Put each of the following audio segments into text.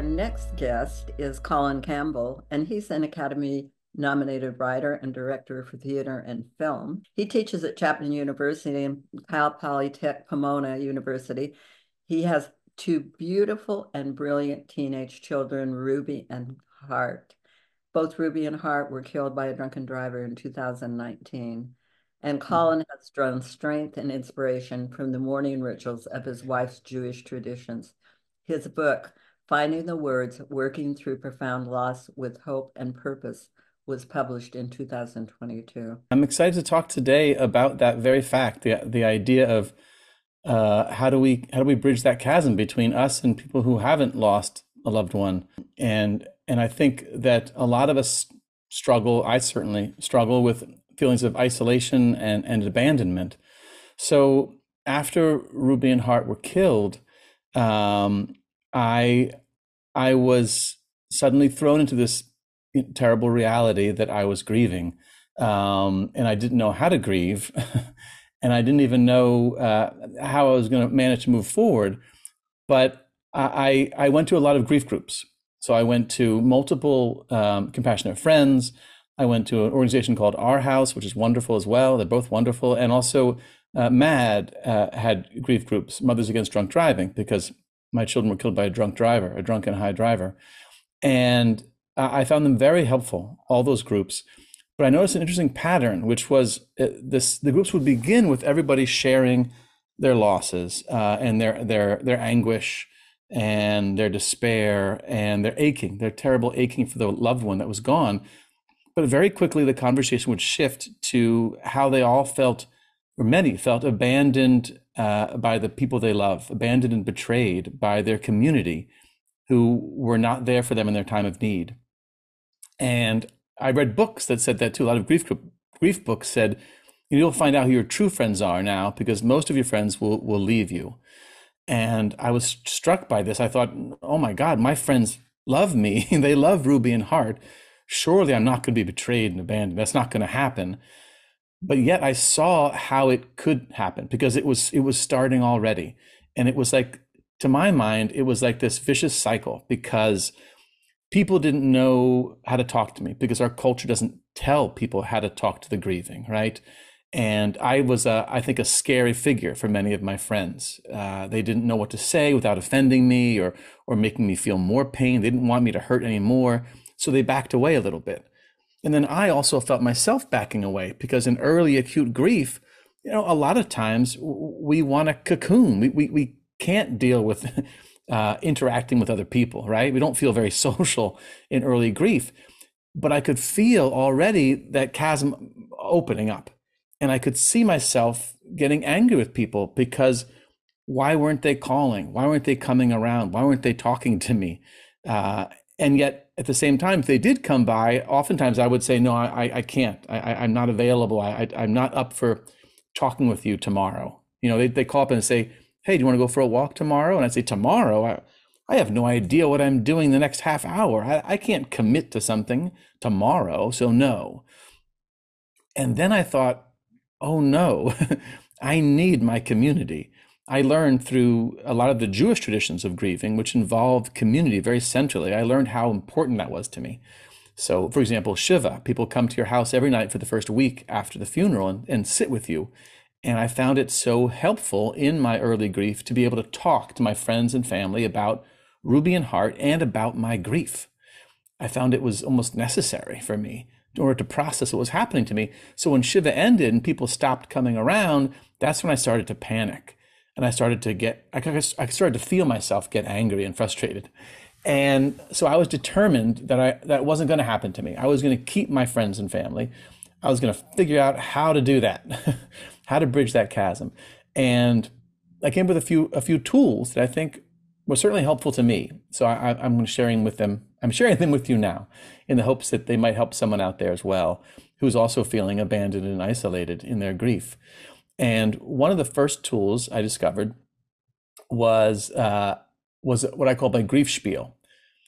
Our next guest is Colin Campbell, and he's an Academy nominated writer and director for theater and film. He teaches at Chapman University and Cal Polytech Pomona University. He has two beautiful and brilliant teenage children, Ruby and Hart. Both Ruby and Hart were killed by a drunken driver in 2019. And hmm. Colin has drawn strength and inspiration from the mourning rituals of his wife's Jewish traditions. His book, Finding the Words Working Through Profound Loss with Hope and Purpose, was published in 2022. I'm excited to talk today about that very fact, the, the idea of uh, how do we how do we bridge that chasm between us and people who haven't lost a loved one and and I think that a lot of us struggle I certainly struggle with feelings of isolation and, and abandonment so after Ruby and Hart were killed um, I I was suddenly thrown into this terrible reality that I was grieving um, and I didn't know how to grieve and I didn't even know uh, how I was going to manage to move forward. But I, I went to a lot of grief groups. So I went to multiple um, compassionate friends. I went to an organization called Our House, which is wonderful as well. They're both wonderful. And also, uh, MADD uh, had grief groups, Mothers Against Drunk Driving, because my children were killed by a drunk driver, a drunken high driver. And I found them very helpful, all those groups. But I noticed an interesting pattern, which was uh, this: the groups would begin with everybody sharing their losses uh, and their their their anguish and their despair and their aching, their terrible aching for the loved one that was gone. But very quickly, the conversation would shift to how they all felt, or many felt, abandoned uh, by the people they love, abandoned and betrayed by their community, who were not there for them in their time of need. And I read books that said that too. A lot of grief grief books said you'll find out who your true friends are now because most of your friends will will leave you. And I was struck by this. I thought, oh my God, my friends love me. they love Ruby and Hart. Surely I'm not going to be betrayed and abandoned. That's not going to happen. But yet I saw how it could happen because it was it was starting already. And it was like, to my mind, it was like this vicious cycle because people didn't know how to talk to me because our culture doesn't tell people how to talk to the grieving, right? And I was, a, I think, a scary figure for many of my friends. Uh, they didn't know what to say without offending me or or making me feel more pain. They didn't want me to hurt anymore, so they backed away a little bit. And then I also felt myself backing away because in early acute grief, you know, a lot of times we want a cocoon. We we we can't deal with uh, interacting with other people, right? We don't feel very social in early grief, but I could feel already that chasm opening up. And I could see myself getting angry with people because why weren't they calling? Why weren't they coming around? Why weren't they talking to me? Uh, and yet, at the same time, if they did come by, oftentimes I would say, "No, I, I can't. I, I'm not available. I, I, am not up for talking with you tomorrow." You know, they they call up and say, hey, do you want to go for a walk tomorrow? And I'd say, tomorrow? I, I have no idea what I'm doing the next half hour. I, I can't commit to something tomorrow, so no. And then I thought, oh no, I need my community. I learned through a lot of the Jewish traditions of grieving, which involve community very centrally. I learned how important that was to me. So, for example, Shiva, people come to your house every night for the first week after the funeral and, and sit with you and I found it so helpful in my early grief to be able to talk to my friends and family about Ruby and Hart and about my grief. I found it was almost necessary for me in order to process what was happening to me. So when Shiva ended and people stopped coming around, that's when I started to panic. And I started to get, I started to feel myself get angry and frustrated. And so I was determined that I that wasn't going to happen to me. I was going to keep my friends and family. I was going to figure out how to do that. how to bridge that chasm. And I came up with a few a few tools that I think were certainly helpful to me. So I, I'm sharing with them. I'm sharing them with you now, in the hopes that they might help someone out there as well who's also feeling abandoned and isolated in their grief. And one of the first tools I discovered was uh, was what I call my grief spiel.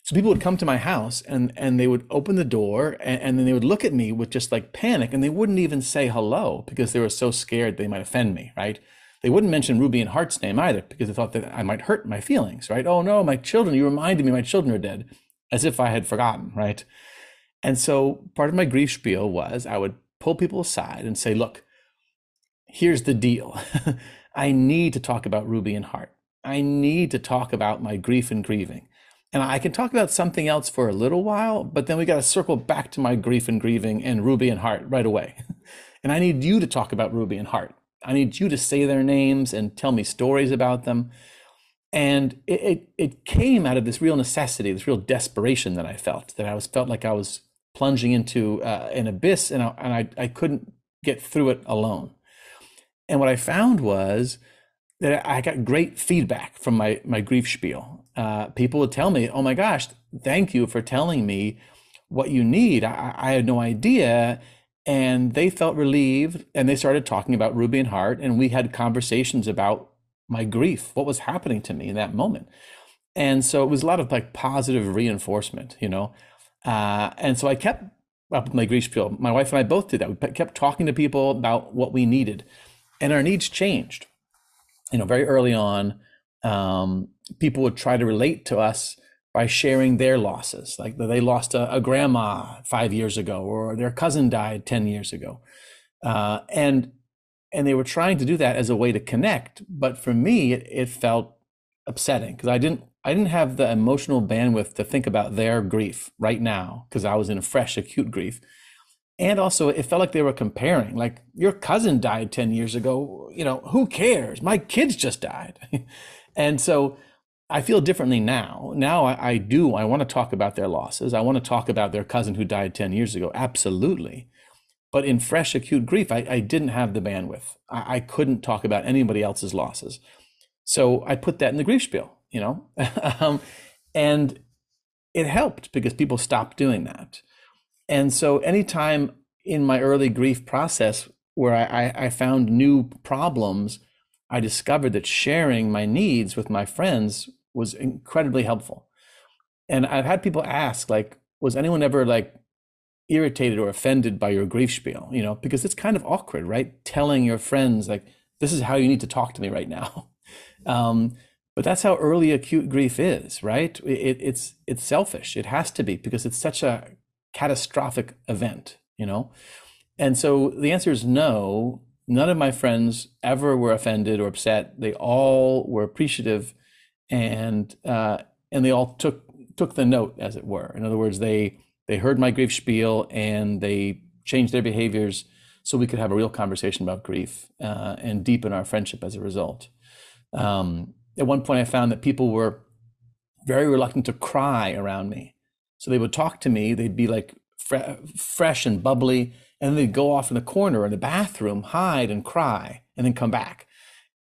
So people would come to my house and and they would open the door and, and, then they would look at me with just like panic and they wouldn't even say hello because they were so scared they might offend me, right? They wouldn't mention Ruby and Hart's name either because they thought that I might hurt my feelings, right? Oh no, my children, you reminded me my children are dead, as if I had forgotten, right? And so part of my grief spiel was I would pull people aside and say, look, here's the deal. I need to talk about Ruby and Hart. I need to talk about my grief and grieving. And I can talk about something else for a little while, but then we got to circle back to my grief and grieving and Ruby and Hart right away. And I need you to talk about Ruby and Hart. I need you to say their names and tell me stories about them. And it, it, it came out of this real necessity, this real desperation that I felt, that I was felt like I was plunging into uh, an abyss and, I, and I, I couldn't get through it alone. And what I found was that I got great feedback from my my grief spiel. Uh, people would tell me, "Oh my gosh, thank you for telling me what you need. I, I had no idea." And they felt relieved, and they started talking about Ruby and Hart, and we had conversations about my grief, what was happening to me in that moment. And so it was a lot of like positive reinforcement, you know. Uh, and so I kept up with my grief spiel. My wife and I both did that. We kept talking to people about what we needed and our needs changed. You know, very early on, um, people would try to relate to us by sharing their losses, like they lost a, a grandma five years ago, or their cousin died ten years ago, uh, and and they were trying to do that as a way to connect. But for me, it, it felt upsetting because I didn't I didn't have the emotional bandwidth to think about their grief right now because I was in a fresh acute grief and also it felt like they were comparing like your cousin died 10 years ago. You know who cares? My kids just died. And so i feel differently now. Now I, I, do i want to talk about their losses. I want to talk about their cousin who died 10 years ago. Absolutely. But in fresh acute grief i, I didn't have the bandwidth. I, I couldn't talk about anybody else's losses. So i put that in the grief spiel you know? Um, and it helped because people stopped doing that and so, anytime in my early grief process where I, I, found new problems, I discovered that sharing my needs with my friends was incredibly helpful. And I've had people ask, like, was anyone ever like irritated or offended by your grief spiel? You know, because it's kind of awkward, right? Telling your friends, like, this is how you need to talk to me right now. Um, but that's how early acute grief is, right? It, it's it's selfish. It has to be because it's such a catastrophic event, you know? And so the answer is no. None of my friends ever were offended or upset. They all were appreciative, and uh, and they all took took the note, as it were. In other words, they they heard my grief spiel and they changed their behaviors so we could have a real conversation about grief uh, and deepen our friendship as a result. Um, at one point, I found that people were very reluctant to cry around me. So they would talk to me. They'd be like fre- fresh and bubbly, and then they'd go off in the corner in the bathroom, hide and cry, and then come back.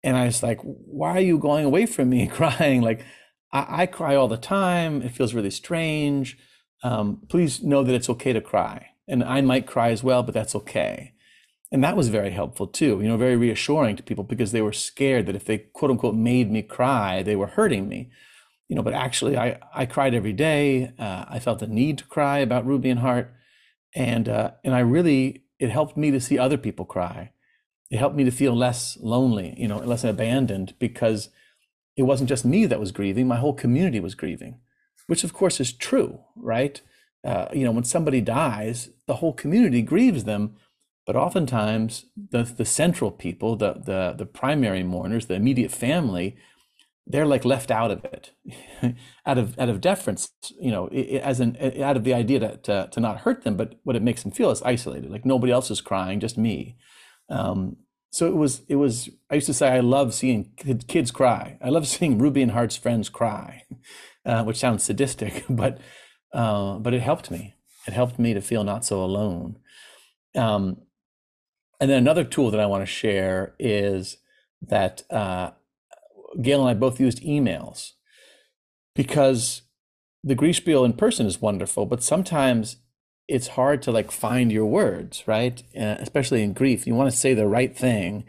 And I was like, "Why are you going away from me, crying? Like, I, I cry all the time. It feels really strange. Um, please know that it's okay to cry, and I might cry as well, but that's okay." And that was very helpful too, you know, very reassuring to people because they were scared that if they quote unquote made me cry, they were hurting me you know, but actually I, I cried every day. Uh, I felt the need to cry about Ruby and Hart. And, uh, and I really, it helped me to see other people cry. It helped me to feel less lonely, you know, less abandoned because it wasn't just me that was grieving. My whole community was grieving, which of course is true, right? Uh, you know, when somebody dies, the whole community grieves them, but oftentimes the the central people, the the the primary mourners, the immediate family, they're like left out of it. Out of out of deference you know as an out of the idea to, to, not hurt them but what it makes them feel is isolated like nobody else is crying just me. Um, so it was it was i used to say i love seeing kids cry. I love seeing ruby and Hart's friends cry uh, which sounds sadistic but uh, but it helped me. It helped me to feel not so alone. Um, and then another tool that i want to share is that uh, Gail and I both used emails because the grief spiel in person is wonderful, but sometimes it's hard to like find your words, right? Uh, especially in grief, you want to say the right thing,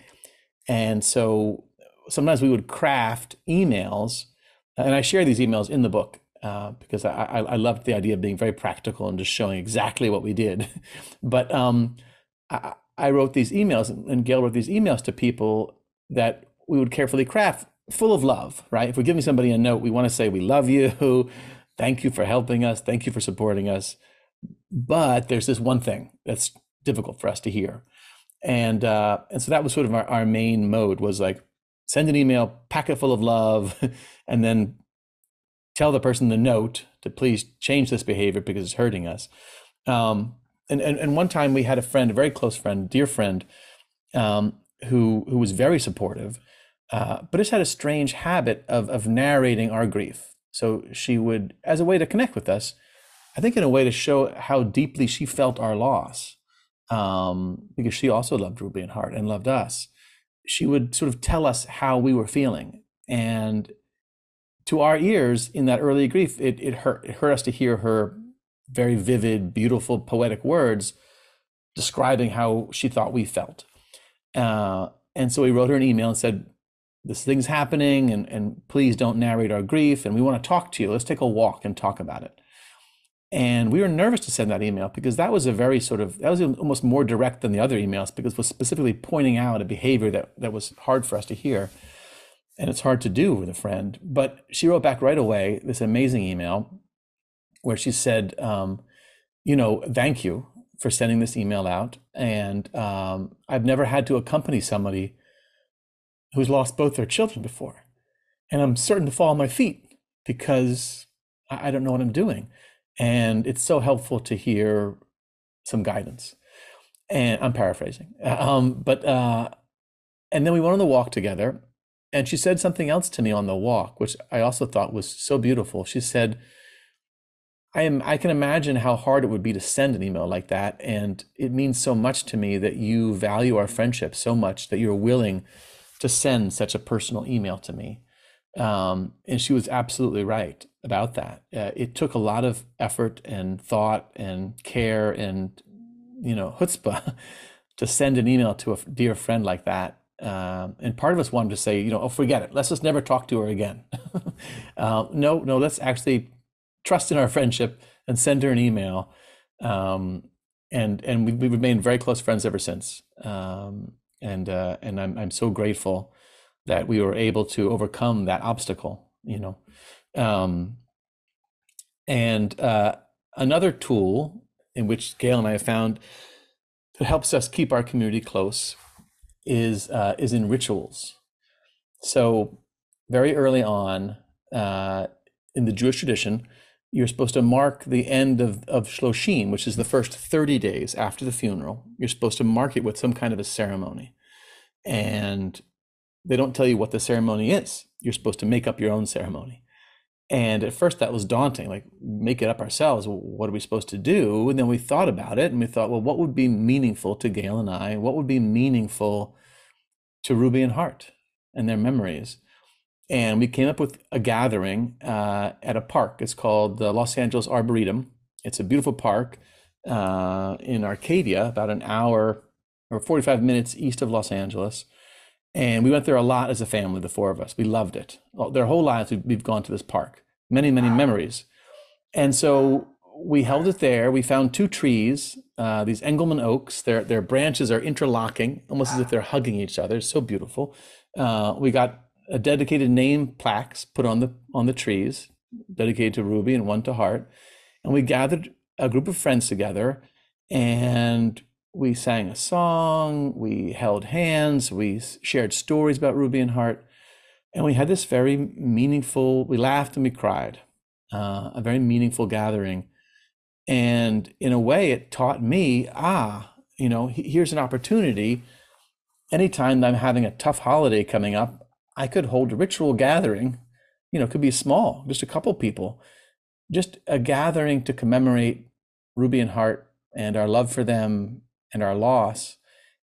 and so sometimes we would craft emails, and I share these emails in the book uh, because I, I, I loved the idea of being very practical and just showing exactly what we did. but um, I, I wrote these emails, and Gail wrote these emails to people that we would carefully craft, full of love, right? If we're giving somebody a note, we want to say, We love you. Thank you for helping us. Thank you for supporting us. But there's this one thing that's difficult for us to hear. And uh, and so that was sort of our, our main mode was like send an email, pack it full of love, and then tell the person the note to please change this behavior because it's hurting us. Um, and, and, and one time we had a friend, a very close friend, dear friend, um, who who was very supportive, uh, but just had a strange habit of of narrating our grief. So she would, as a way to connect with us, I think in a way to show how deeply she felt our loss, um, because she also loved Ruby and Hart and loved us. She would sort of tell us how we were feeling, and to our ears in that early grief, it, it hurt. It hurt us to hear her very vivid, beautiful, poetic words describing how she thought we felt. Uh, and so we wrote her an email and said, This thing's happening, and, and please don't narrate our grief. And we want to talk to you. Let's take a walk and talk about it. And we were nervous to send that email because that was a very sort of, that was almost more direct than the other emails because it was specifically pointing out a behavior that, that was hard for us to hear and it's hard to do with a friend. But she wrote back right away this amazing email where she said, um, you know, thank you for sending this email out. And um, I've never had to accompany somebody who's lost both their children before. And I'm certain to fall on my feet because I don't know what I'm doing. And it's so helpful to hear some guidance. And I'm paraphrasing. Um, but, uh, and then we went on the walk together and she said something else to me on the walk, which I also thought was so beautiful. She said, I am I can imagine how hard it would be to send an email like that. And it means so much to me that you value our friendship so much that you're willing to send such a personal email to me. Um, and she was absolutely right about that. Uh, it took a lot of effort and thought and care and you know chutzpah to send an email to a dear friend like that um, and part of us wanted to say, you know, oh, forget it. Let's just never talk to her again. uh, no, no, let's actually trust in our friendship and send her an email. Um, and and we, have remained very close friends ever since. Um, and uh, and I'm I'm so grateful that we were able to overcome that obstacle. You know, um, and uh, another tool in which Gail and I have found that helps us keep our community close is uh, is in rituals. So very early on uh, in the Jewish tradition, you're supposed to mark the end of, of Shloshim, which is the first 30 days after the funeral. You're supposed to mark it with some kind of a ceremony. And they don't tell you what the ceremony is. You're supposed to make up your own ceremony. And at first that was daunting, like make it up ourselves. What are we supposed to do? And then we thought about it and we thought, well, what would be meaningful to Gail and I? What would be meaningful to Ruby and Hart and their memories? And we came up with a gathering uh, at a park. It's called the Los Angeles Arboretum. It's a beautiful park uh, in Arcadia, about an hour or 45 minutes east of Los Angeles. And we went there a lot as a family, the four of us. We loved it. Their whole lives, we've gone to this park, many, many memories. And so we held it there. We found two trees, uh, these Engelmann oaks. Their, their branches are interlocking, almost as if they're hugging each other. It's so beautiful. Uh, we got a dedicated name plaques put on the on the trees, dedicated to Ruby and one to Hart. And we gathered a group of friends together and we sang a song, we held hands, we shared stories about Ruby and Hart, and we had this very meaningful, we laughed and we cried, uh, a very meaningful gathering. And in a way, it taught me ah, you know, here's an opportunity. Anytime I'm having a tough holiday coming up, I could hold a ritual gathering. You know, could be small, just a couple people, just a gathering to commemorate Ruby and Hart and our love for them and our loss,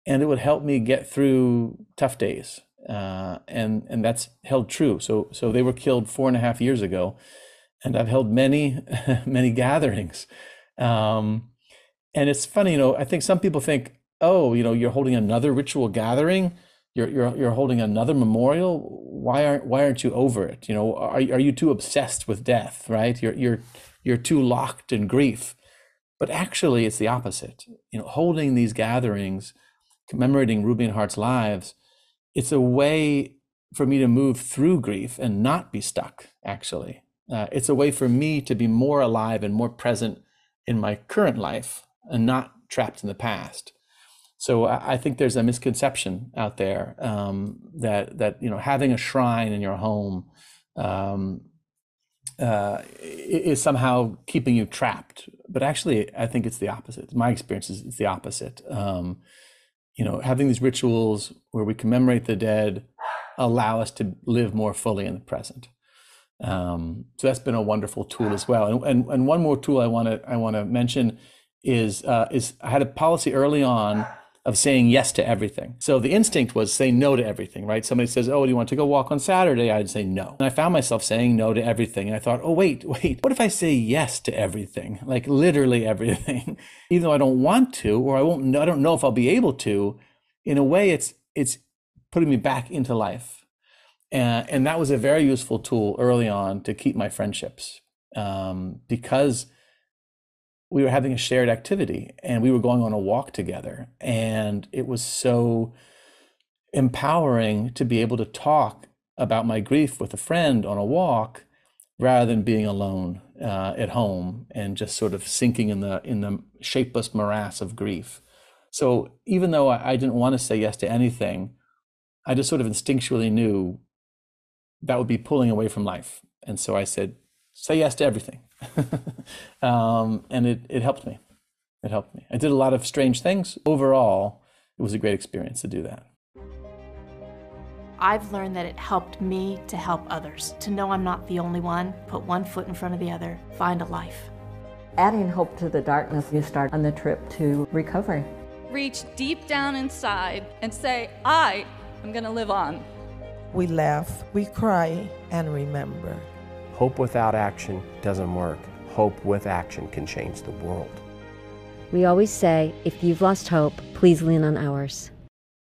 and it would help me get through tough days. Uh, and and that's held true. So so they were killed four and a half years ago, and I've held many many gatherings. Um, and it's funny, you know. I think some people think, oh, you know, you're holding another ritual gathering. You're you're you're holding another memorial. Why aren't why aren't you over it? You know, are are you too obsessed with death? Right? You're you're you're too locked in grief. But actually, it's the opposite. You know, holding these gatherings, commemorating Ruby and Hart's lives, it's a way for me to move through grief and not be stuck, actually. Uh, it's a way for me to be more alive and more present in my current life and not trapped in the past. So I, think there's a misconception out there um, that that you know having a shrine in your home um, uh, is somehow keeping you trapped. But actually, I think it's the opposite. My experience is it's the opposite. Um, you know, having these rituals where we commemorate the dead allow us to live more fully in the present. Um, so that's been a wonderful tool as well. And, and, and one more tool I want to I want to mention is uh, is I had a policy early on of saying yes to everything. So the instinct was say no to everything, right? Somebody says, "Oh, do you want to go walk on Saturday?" I'd say no. And I found myself saying no to everything. And I thought, "Oh, wait, wait. What if I say yes to everything? Like literally everything, even though I don't want to or I won't I don't know if I'll be able to." In a way, it's it's putting me back into life and, and that was a very useful tool early on to keep my friendships um, because we were having a shared activity and we were going on a walk together. And it was so empowering to be able to talk about my grief with a friend on a walk rather than being alone uh, at home and just sort of sinking in the in the shapeless morass of grief. So even though I, I didn't want to say yes to anything, I just sort of instinctually knew that would be pulling away from life. And so I said, say yes to everything. um, and it, it helped me. It helped me. I did a lot of strange things. Overall, it was a great experience to do that. I've learned that it helped me to help others, to know I'm not the only one, put one foot in front of the other, find a life. Adding hope to the darkness, you start on the trip to recovery. Reach deep down inside and say, I am going to live on. We laugh, we cry, and remember. Hope without action doesn't work. Hope with action can change the world. We always say if you've lost hope, please lean on ours.